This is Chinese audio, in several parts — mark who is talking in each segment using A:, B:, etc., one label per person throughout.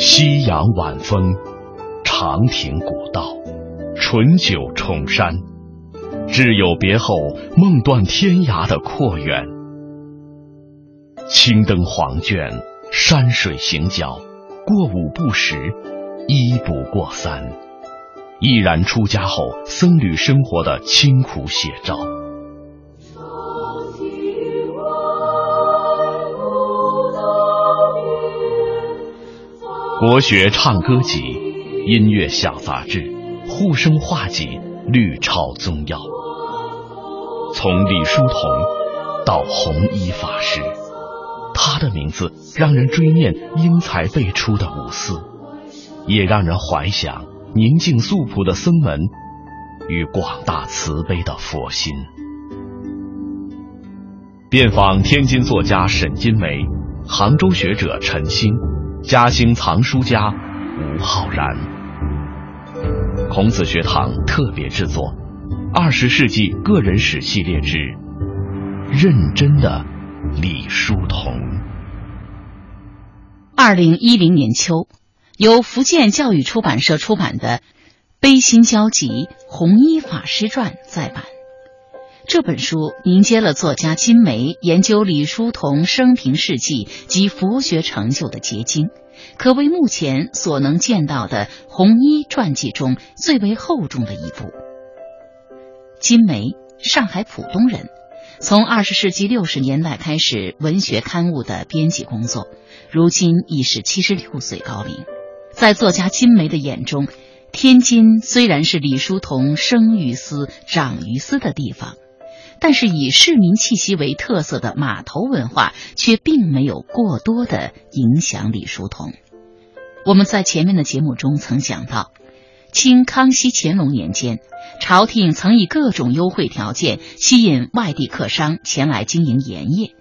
A: 夕阳晚风，长亭古道，醇酒重山，挚友别后，梦断天涯的阔远。青灯黄卷，山水行脚，过五不食，一不过三，毅然出家后僧侣生活的清苦写照。国学唱歌集、音乐小杂志、护生画集、绿超宗耀，从李叔同到弘一法师，他的名字让人追念英才辈出的五四，也让人怀想宁静素朴的僧门与广大慈悲的佛心。遍访天津作家沈金梅，杭州学者陈星。嘉兴藏书家吴浩然，孔子学堂特别制作《二十世纪个人史系列之认真的李叔同》。
B: 二零一零年秋，由福建教育出版社出版的《悲心交集弘一法师传》再版。这本书凝结了作家金梅研究李叔同生平事迹及佛学成就的结晶，可谓目前所能见到的红衣传记中最为厚重的一部。金梅，上海浦东人，从二十世纪六十年代开始文学刊物的编辑工作，如今已是七十六岁高龄。在作家金梅的眼中，天津虽然是李叔同生于斯、长于斯的地方。但是以市民气息为特色的码头文化，却并没有过多的影响李叔同。我们在前面的节目中曾讲到，清康熙、乾隆年间，朝廷曾以各种优惠条件吸引外地客商前来经营盐业，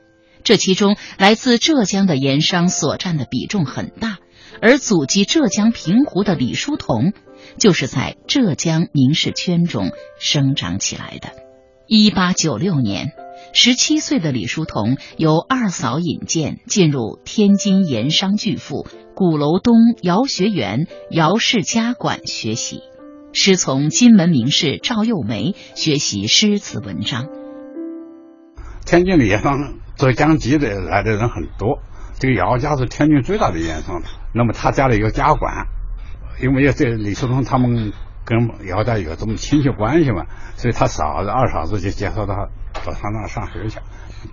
B: 这其中来自浙江的盐商所占的比重很大，而祖籍浙江平湖的李叔同，就是在浙江名士圈中生长起来的。一八九六年，十七岁的李叔同由二嫂引荐，进入天津盐商巨富鼓楼东姚学园姚氏家馆学习，师从金门名士赵又梅学习诗词文章。
C: 天津的盐商浙江籍的来的人很多，这个姚家是天津最大的盐商，那么他家里有家馆，因为这李叔同他们。跟姚家有这么亲戚关系嘛，所以他嫂子、二嫂子就介绍他到他那上学去。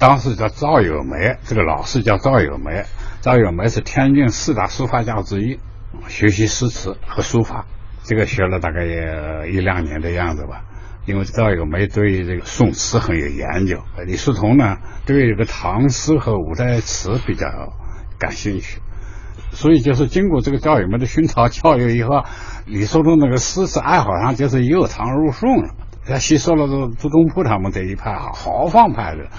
C: 当时叫赵友梅，这个老师叫赵友梅。赵友梅是天津四大书法家之一，学习诗词和书法，这个学了大概也一两年的样子吧。因为赵友梅对这个宋词很有研究，李叔同呢对这个唐诗和五代词比较感兴趣。所以就是经过这个赵友梅的熏陶教育以后，李叔同那个诗词爱好上就是有唐入宋了。他吸收了这朱东坡他们这一派豪放派的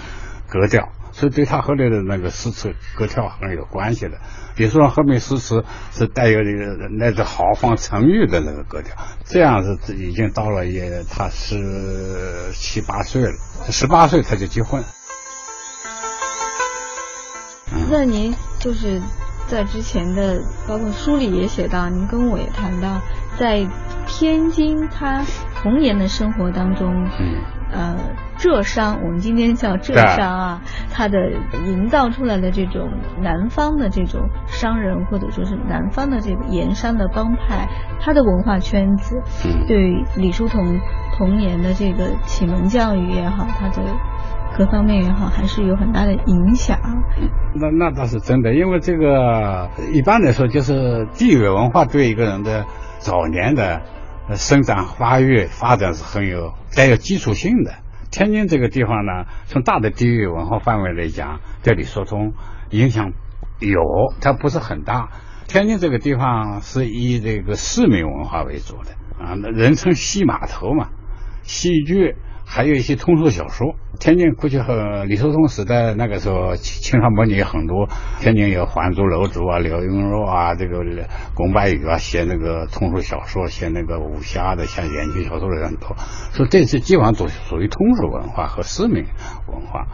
C: 格调，所以对他后来的那个诗词格调很有关系的。李叔同后面诗词是带有那个那种豪放沉郁的那个格调，这样子已经到了也他十七八岁了，十八岁他就结婚。
D: 那您就是。在之前的，包括书里也写到，您跟我也谈到，在天津他童年的生活当中，嗯，呃，浙商，我们今天叫浙商啊，他的营造出来的这种南方的这种商人，或者说是南方的这个盐商的帮派，他的文化圈子，对李叔同童年的这个启蒙教育也好，他的。各方面也好，还是有很大的影响。
C: 那那倒是真的，因为这个一般来说，就是地域文化对一个人的早年的生长发育发展是很有带有基础性的。天津这个地方呢，从大的地域文化范围来讲，对李叔同影响有，它不是很大。天津这个地方是以这个市民文化为主的啊，那人称西码头嘛，戏剧。还有一些通俗小说，天津过去和李叔同时代那个时候，清朝末年很多，天津有《还珠楼主》啊、刘云若啊、这个龚白羽啊，写那个通俗小说，写那个武侠的，像言情小说的人很多，所以这些基本上都属于通俗文化和市民文化。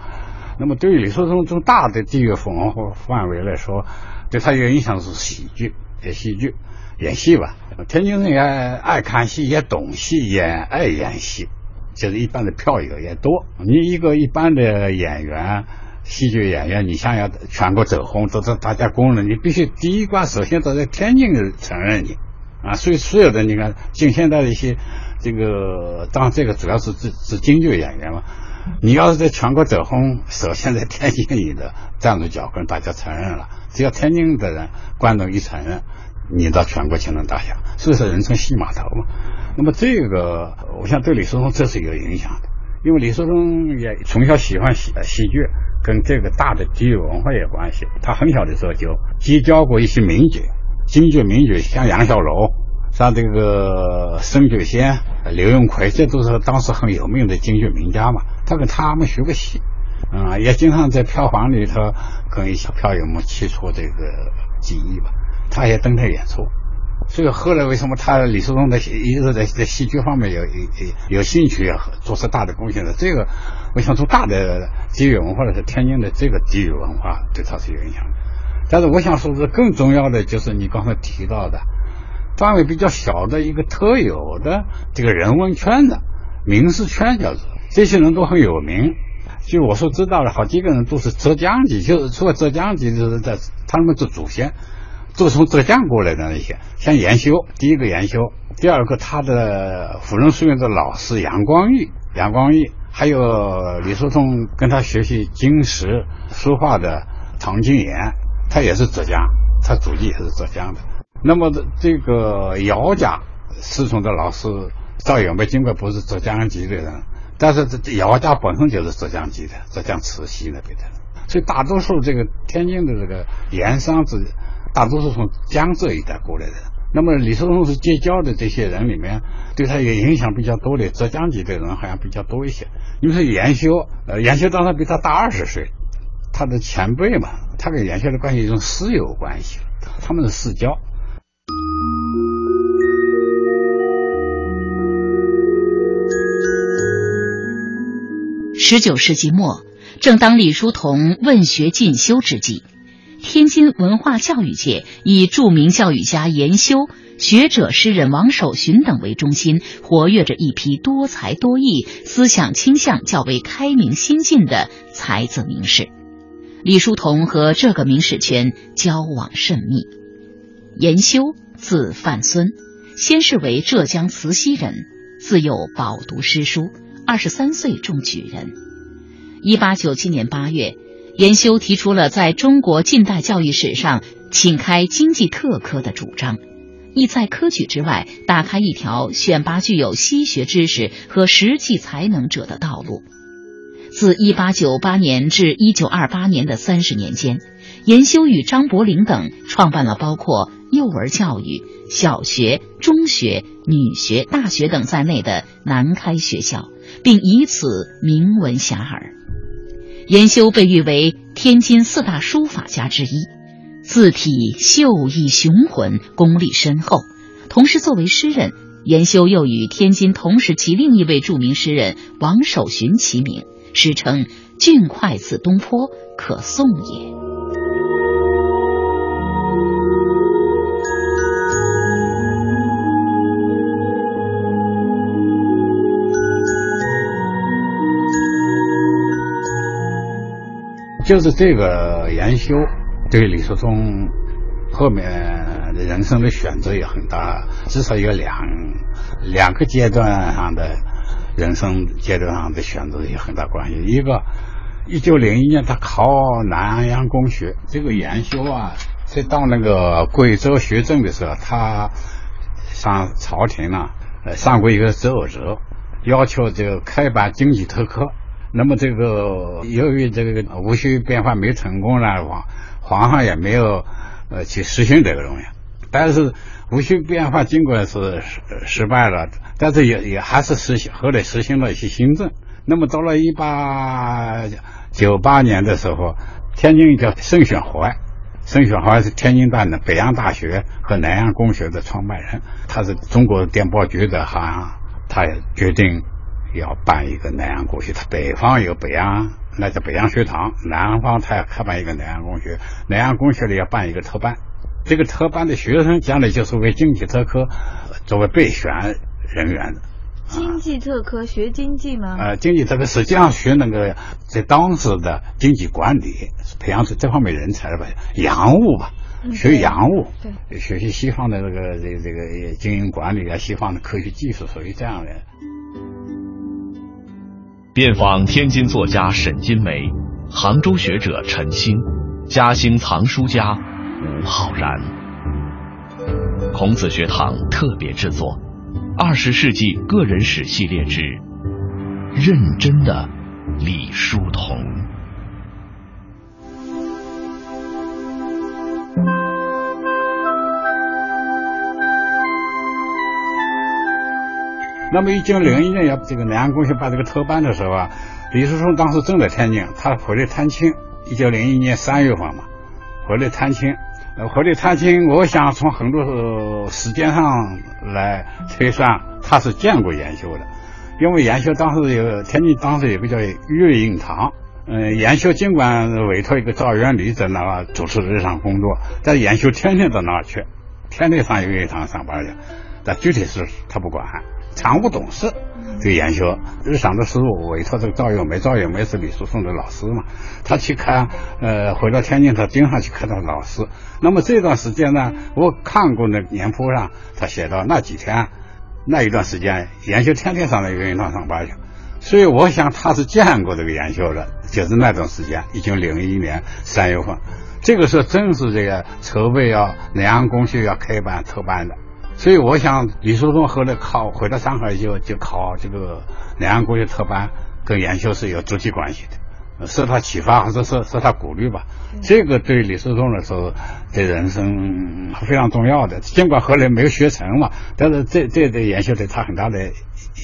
C: 那么对于李叔同这种大的地域文化范围来说，对他有影响是喜剧。演戏剧、演戏吧。天津人也爱看戏，也懂戏，也爱演戏，就是一般的票友也多。你一个一般的演员。戏剧演员，你想要全国走红，都是大家公认。你必须第一关，首先都在天津承认你啊。所以所有的你看，近现代的一些这个，当然这个主要是指指京剧演员嘛。你要是在全国走红，首先在天津你的站住脚跟，大家承认了。只要天津的人观众一承认，你到全国就能打响。所以说人称戏码头嘛。那么这个，我想对李叔同这是有影响的，因为李叔同也从小喜欢戏戏剧。跟这个大的地域文化有关系。他很小的时候就结交过一些名角，京剧名角，像杨小楼，像这个孙九仙、刘永奎，这都是当时很有名的京剧名家嘛。他跟他们学过戏，啊，也经常在票房里头跟一些票友们切磋这个技艺吧。他也登台演出。所以后来为什么他李叔同的一直在在戏剧方面有有有兴趣，做出大的贡献的？这个我想做大的地域文化是天津的这个地域文化对他是有影响的。但是我想说的更重要的就是你刚才提到的范围比较小的一个特有的这个人文圈子、名士圈，叫做这些人都很有名。就我所知道的好几个人都是浙江籍，就是除了浙江籍，就是在他们的祖先。都从浙江过来的那些，像严修，第一个严修，第二个他的辅仁书院的老师杨光义，杨光义，还有李叔同跟他学习金石书画的唐金岩，他也是浙江，他祖籍也是浙江的。那么这个姚家师从的老师赵永梅，尽管不是浙江籍的人，但是这姚家本身就是浙江籍的，浙江慈溪那边的，所以大多数这个天津的这个盐商子。大多数从江浙一带过来的，那么李叔同是结交的这些人里面，对他也影响比较多的浙江籍的人好像比较多一些。你说严修，呃，严修当然比他大二十岁，他的前辈嘛，他跟严修的关系一种师友关系，他们是世交。
B: 十九世纪末，正当李叔同问学进修之际。天津文化教育界以著名教育家严修、学者诗人王守询等为中心，活跃着一批多才多艺、思想倾向较为开明新进的才子名士。李叔同和这个名士圈交往甚密。严修，字范孙，先是为浙江慈溪人，自幼饱读诗书，二十三岁中举人。一八九七年八月。严修提出了在中国近代教育史上请开经济特科的主张，意在科举之外打开一条选拔具有西学知识和实际才能者的道路。自1898年至1928年的三十年间，严修与张伯苓等创办了包括幼儿教育、小学、中学、女学、大学等在内的南开学校，并以此名闻遐迩。严修被誉为天津四大书法家之一，字体秀逸雄浑，功力深厚。同时，作为诗人，严修又与天津同时期另一位著名诗人王守询齐名，史称“俊快自东坡，可颂也”。
C: 就是这个研修对李叔同后面人生的选择也很大，至少有两两个阶段上的人生阶段上的选择有很大关系。一个，一九零一年他考南洋公学，这个研修啊，在到那个贵州学政的时候，他上朝廷呢，上过一个奏折，要求这个开办经济特科。那么这个由于这个戊戌变法没成功呢，皇，皇上也没有呃去实行这个东西。但是戊戌变法尽管是失失败了，但是也也还是实行后来实行了一些新政。那么到了一八九八年的时候，天津叫盛宣怀，盛宣怀是天津大的北洋大学和南洋公学的创办人，他是中国电报局的哈，他决定。要办一个南洋公学，他北方有北洋，那叫北洋学堂；南方他要开办一个南洋公学，南洋公学里要办一个特办。这个特班的学生将来就是为经济特科作为备选人员的。
D: 经济特科学经济吗？
C: 呃，经济特科实际上学那个在当时的经济管理，培养出这方面人才吧，洋务吧，学洋务，
D: 对，
C: 学习西方的这个这个这个经营管理啊，西方的科学技术，属于这样的。
A: 遍访天津作家沈金梅，杭州学者陈鑫，嘉兴藏书家吴浩然，孔子学堂特别制作。二十世纪个人史系列之《认真的李叔同》。
C: 那么，一九零一年要这个南洋公学办这个特办的时候啊，李叔同当时正在天津，他回来探亲。一九零一年三月份嘛，回来探亲。回来探亲，我想从很多时间上来推算，他是见过严修的，因为严修当时有天津当时有个叫月影堂，嗯，严修尽管委托一个赵元礼在那儿主持日常工作，但严修天天到那儿去，天天上月影堂上班去，但具体是他不管。常务董事这个研修日常的事务委托这个赵友梅，赵友梅是李叔同的老师嘛，他去看，呃，回到天津他经常去看他的老师。那么这段时间呢，我看过那年谱上，他写到那几天，那一段时间研修天天上那个云堂上班去，所以我想他是见过这个研修的，就是那段时间，一九零一年三月份，这个时候正是这个筹备要南洋公学要开办特办的。所以我想，李叔同后来考回到上海就就考这个两岸国学特班，跟研修是有直接关系的，受他启发或者是受他鼓励吧。这个对李叔同来说，对人生非常重要的。尽管后来没有学成嘛，但是这这对研修对他很大的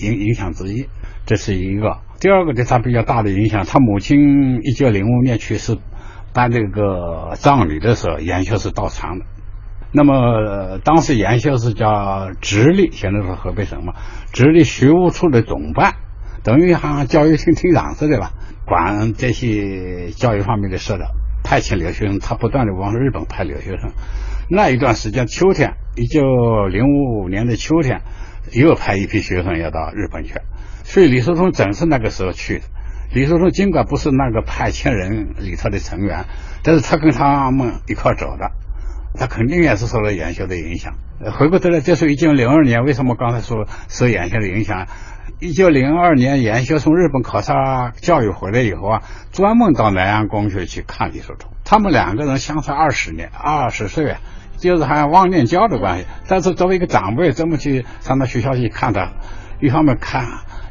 C: 影影响之一，这是一个。第二个对他比较大的影响，他母亲一九零五年去世，办这个葬礼的时候，研修是到场的。那么当时研修是叫直隶，现在是河北省嘛，直隶学务处的总办，等于像教育厅厅长似的吧，管这些教育方面的事的，派遣留学生，他不断的往日本派留学生。那一段时间，秋天，一九零五年的秋天，又派一批学生要到日本去，所以李叔同正是那个时候去的。李叔同尽管不是那个派遣人里头的成员，但是他跟他们一块走的。他肯定也是受了严修的影响。回过头来，这是一九零二年，为什么刚才说受严修的影响？一九零二年，严修从日本考察教育回来以后啊，专门到南洋公学去看李叔同。他们两个人相差二十年，二十岁，就是还忘年交的关系。但是作为一个长辈，这么去上到学校去看他，一方面看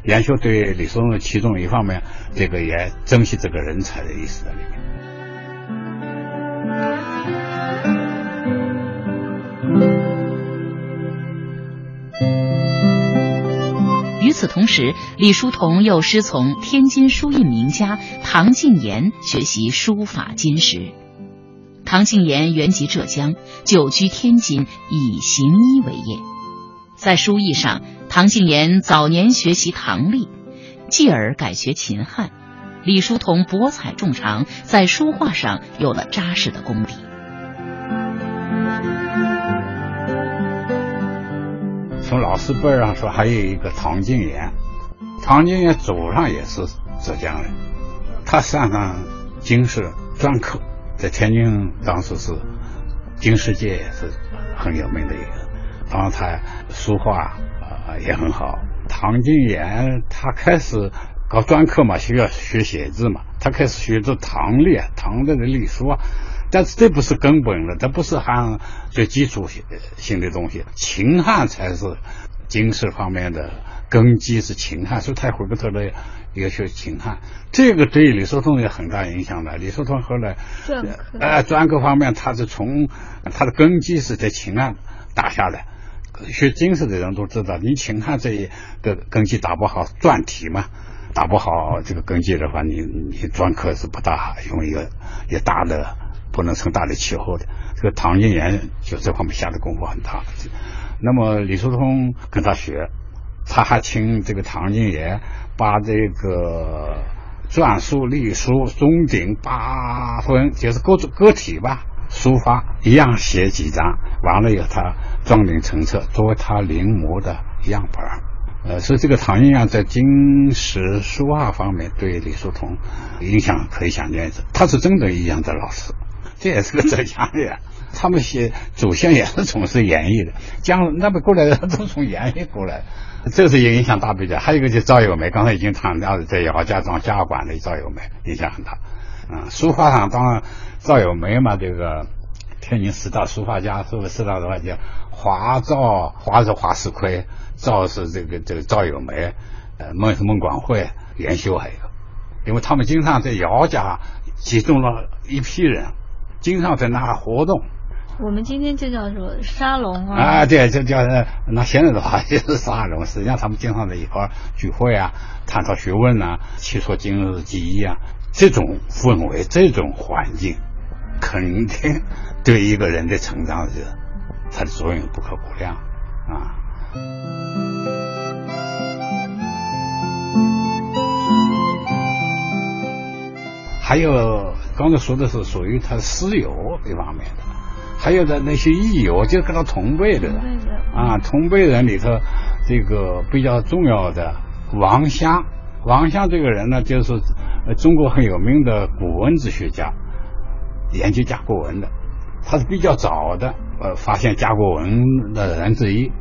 C: 严修对李叔同的器重，一方面这个也珍惜这个人才的意思在里面。
B: 与此同时，李叔同又师从天津书印名家唐敬言学习书法金石。唐敬言原籍浙江，久居天津，以行医为业。在书艺上，唐敬言早年学习唐隶，继而改学秦汉。李叔同博采众长，在书画上有了扎实的功底。
C: 从老师辈上说，还有一个唐敬言，唐敬言祖上也是浙江人，他擅长经世篆刻，在天津当时是经世界也是很有名的一个。当然，他书画啊也很好。唐敬言他开始搞篆刻嘛，需要学写字嘛，他开始学的唐隶，唐代的隶书啊。但是这不是根本了，这不是汉最基础性的东西。秦汉才是经世方面的根基，是秦汉，所以他回过头来也学秦汉。这个对李叔同有很大影响的。李叔同后来呃篆刻方面，他是从他的根基是在秦汉打下来。学经世的人都知道，你秦汉这一个根基打不好，篆体嘛，打不好这个根基的话，你你专科是不大用一个也大的。不能成大的气候的，这个唐敬言就这方面下的功夫很大。那么李叔同跟他学，他还请这个唐敬言把这个篆书、隶书、钟鼎八分，就是各种个体吧，书法一样写几张，完了以后他装订成册，作为他临摹的样本儿。呃，所以这个唐寅阳在金石书画方面对李叔同影响可以想见，他是真正意义上的老师。这也是个浙江人，他们些祖先也是从事演艺的，江那边过来的都从演艺过来，这是影响大比较。还有一个就是赵友梅，刚才已经谈到的，在姚家当家管的赵友梅影响很大。嗯，书法上当然赵友梅嘛，这个天津十大书法家，是不是四大书法家？华赵，华是华世奎，赵是这个这个赵友梅，呃，孟是孟广惠，袁修还有，因为他们经常在姚家集中了一批人。经常在那活动，
D: 我们今天就叫做沙龙啊。
C: 啊，对，就叫那现在的话就是沙龙。实际上，他们经常在一块聚会啊，探讨学问呐，去说今日记忆啊。这种氛围，这种环境，肯定对一个人的成长是它的作用不可估量啊。还有。刚才说的是属于他私有一方面的，还有的那些义友，就跟他同辈的啊，同辈人里头，这个比较重要的王湘，王湘这个人呢，就是中国很有名的古文字学家，研究甲骨文的，他是比较早的呃发现甲骨文的人之一，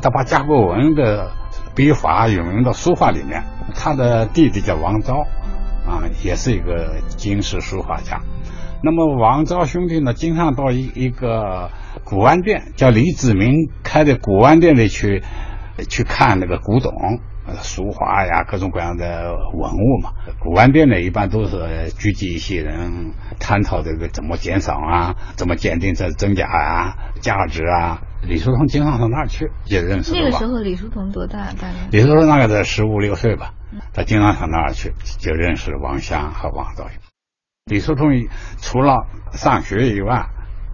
C: 他把甲骨文的笔法运用到书画里面，他的弟弟叫王昭。啊，也是一个金石书法家。那么王昭兄弟呢，经常到一一个古玩店，叫李子明开的古玩店里去去看那个古董、书画呀，各种各样的文物嘛。古玩店呢，一般都是聚集一些人探讨这个怎么鉴赏啊，怎么鉴定这真假啊、价值啊。李叔同经常到那儿去，也认识。
D: 那个时候李叔同多大？大概？
C: 李叔同那个在十五六岁吧。他经常上那儿去，就认识王湘和王昭。李叔同除了上学以外，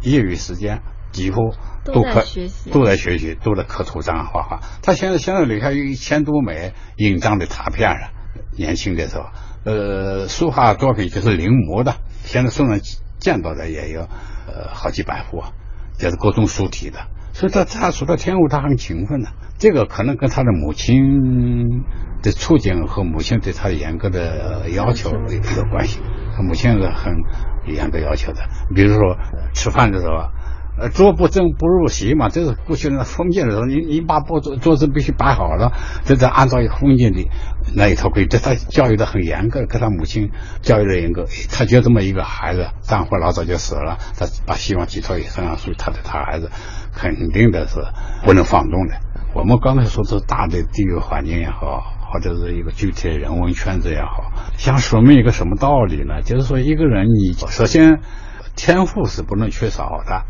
C: 业余时间几乎都
D: 在学习，
C: 都在学习，都在刻图章画画。他现在现在留下有一千多枚印章的拓片了。年轻的时候，呃，书画作品就是临摹的，现在手上见到的也有呃好几百幅，就是各种书体的。所以他他说到天赋，他很勤奋的。这个可能跟他的母亲的处境和母亲对他严格的要求有关系。他母亲是很严格要求的，比如说吃饭的时候，呃，桌不正不入席嘛，这是过去那封建的时候，你你把桌桌桌子必须摆好了，这是按照一个封建的那一套规矩。他教育的很严格，跟他母亲教育的严格。他就这么一个孩子，丈夫老早就死了，他把希望寄托于身上，所以他的他孩子肯定的是不能放纵的。我们刚才说的大的地域环境也好，或者是一个具体的人文圈子也好，想说明一个什么道理呢？就是说，一个人你首先天赋是不能缺少的，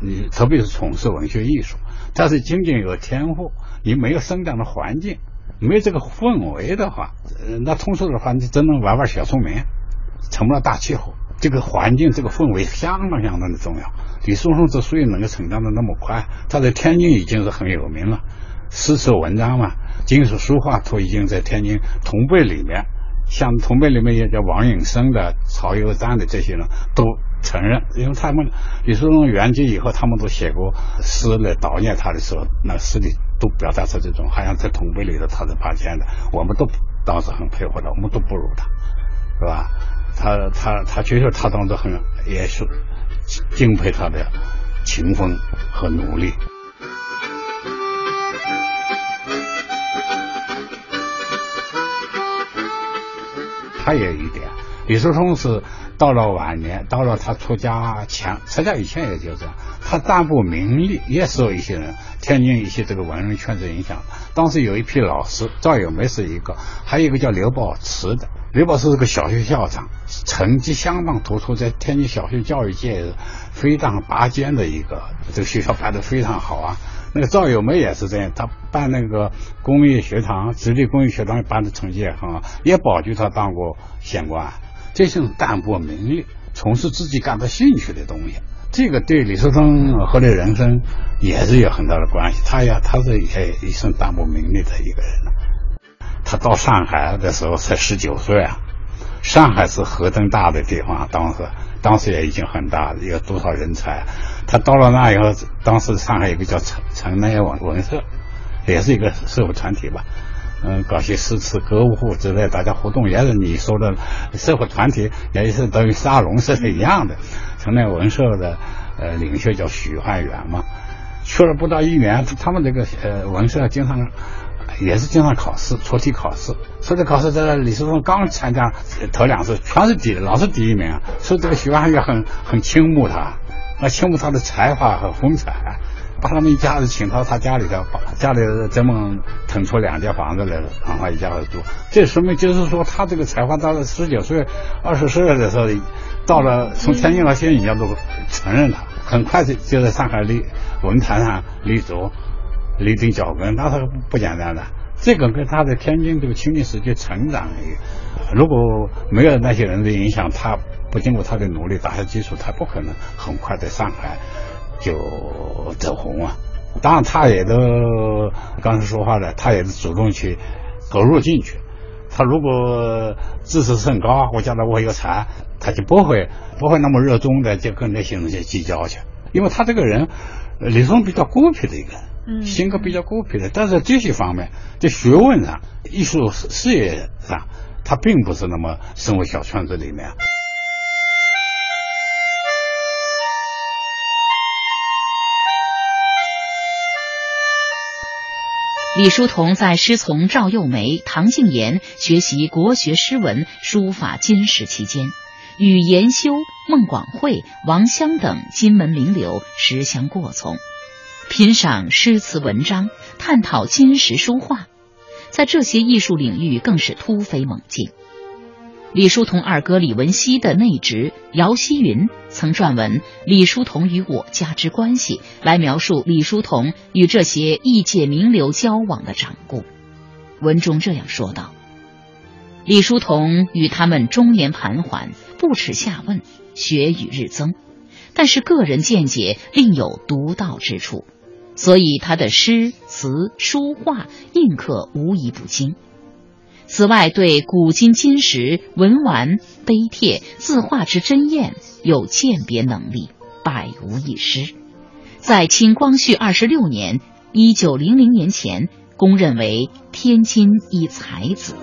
C: 你特别是从事文学艺术，但是仅仅有天赋，你没有生长的环境，没有这个氛围的话，那通俗的话，你只能玩玩小聪明，成不了大气候。这个环境，这个氛围相当相当的重要。李松松之所以能够成长的那么快，他在天津已经是很有名了。诗词文章嘛，金属书画都已经在天津同辈里面，像同辈里面也叫王永生的、曹幼章的这些人都承认，因为他们李叔同圆寂以后，他们都写过诗来悼念他的时候，那诗里都表达出这种好像在同辈里头他是拔尖的，我们都当时很佩服他，我们都不如他，是吧？他他他觉得他当时很也是敬佩他的勤奋和努力。他也有一点，李叔同是到了晚年，到了他出家前，出家以前也就这样，他淡泊名利，也受一些人，天津一些这个文人圈子影响。当时有一批老师，赵友梅是一个，还有一个叫刘宝慈的。刘宝慈是个小学校长，成绩相当突出，在天津小学教育界非常拔尖的一个，这个学校办得非常好啊。那个赵友梅也是这样，他办那个工业学堂，直隶工业学堂办的成绩也很好，也保举他当过县官。这是淡泊名利，从事自己感到兴趣的东西。这个对李叔同后来人生也是有很大的关系。他呀，他是也一生淡泊名利的一个人。他到上海的时候才十九岁啊，上海是何等大的地方，当时当时也已经很大，有多少人才？他到了那以后，当时上海有个叫城城内文文社，也是一个社会团体吧。嗯，搞些诗词歌舞之类，大家互动也是你说的社会团体，也是等于沙龙是一样的。城内文社的呃领袖叫许汉元嘛，去了不到一年，他们这个呃文社经常也是经常考试，出题考试，出题考试在李叔同刚参加头两次全是第，老是第一名，所以这个许汉元很很倾慕他，那倾慕他的才华和风采。把他们一家子请到他家里头，把家里这么腾出两间房子来，让他一家子住。这说明就是说，他这个才华到了十九岁、二十岁的时候，到了从天津到现在，人家都承认他。很快就就在上海立文坛上立足、立定脚跟，那是不简单的。这个跟他在天津这个青年时期成长，如果没有那些人的影响，他不经过他的努力打下基础，他不可能很快在上海。就走红啊！当然，他也都刚才说话了，他也是主动去投入进去。他如果知识甚高，我将来我有才，他就不会不会那么热衷的就跟那些人去计较去。因为他这个人，李松比较孤僻的一个人，性格比较孤僻的。但是这些方面，在学问上、艺术事业上，他并不是那么生活小圈子里面。
B: 李叔同在师从赵幼梅、唐静言学习国学诗文、书法金石期间，与严修、孟广惠、王襄等金门名流时相过从，品赏诗词文章，探讨金石书画，在这些艺术领域更是突飞猛进。李叔同二哥李文熙的内侄姚希云曾撰文《李叔同与我家之关系》，来描述李叔同与这些异界名流交往的掌故。文中这样说道：“李叔同与他们终年盘桓，不耻下问，学与日增，但是个人见解另有独到之处，所以他的诗词书画印刻无一不精。”此外，对古今金石文玩碑帖字画之真验有鉴别能力，百无一失。在清光绪二十六年（一九零零年前），公认为天津一才子。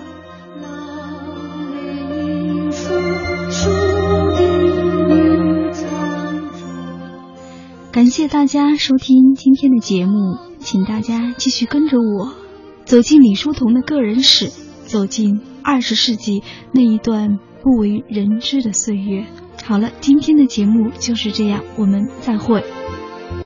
E: 感谢大家收听今天的节目，请大家继续跟着我，走进李叔同的个人史。走进二十世纪那一段不为人知的岁月。好了，今天的节目就是这样，我们再会。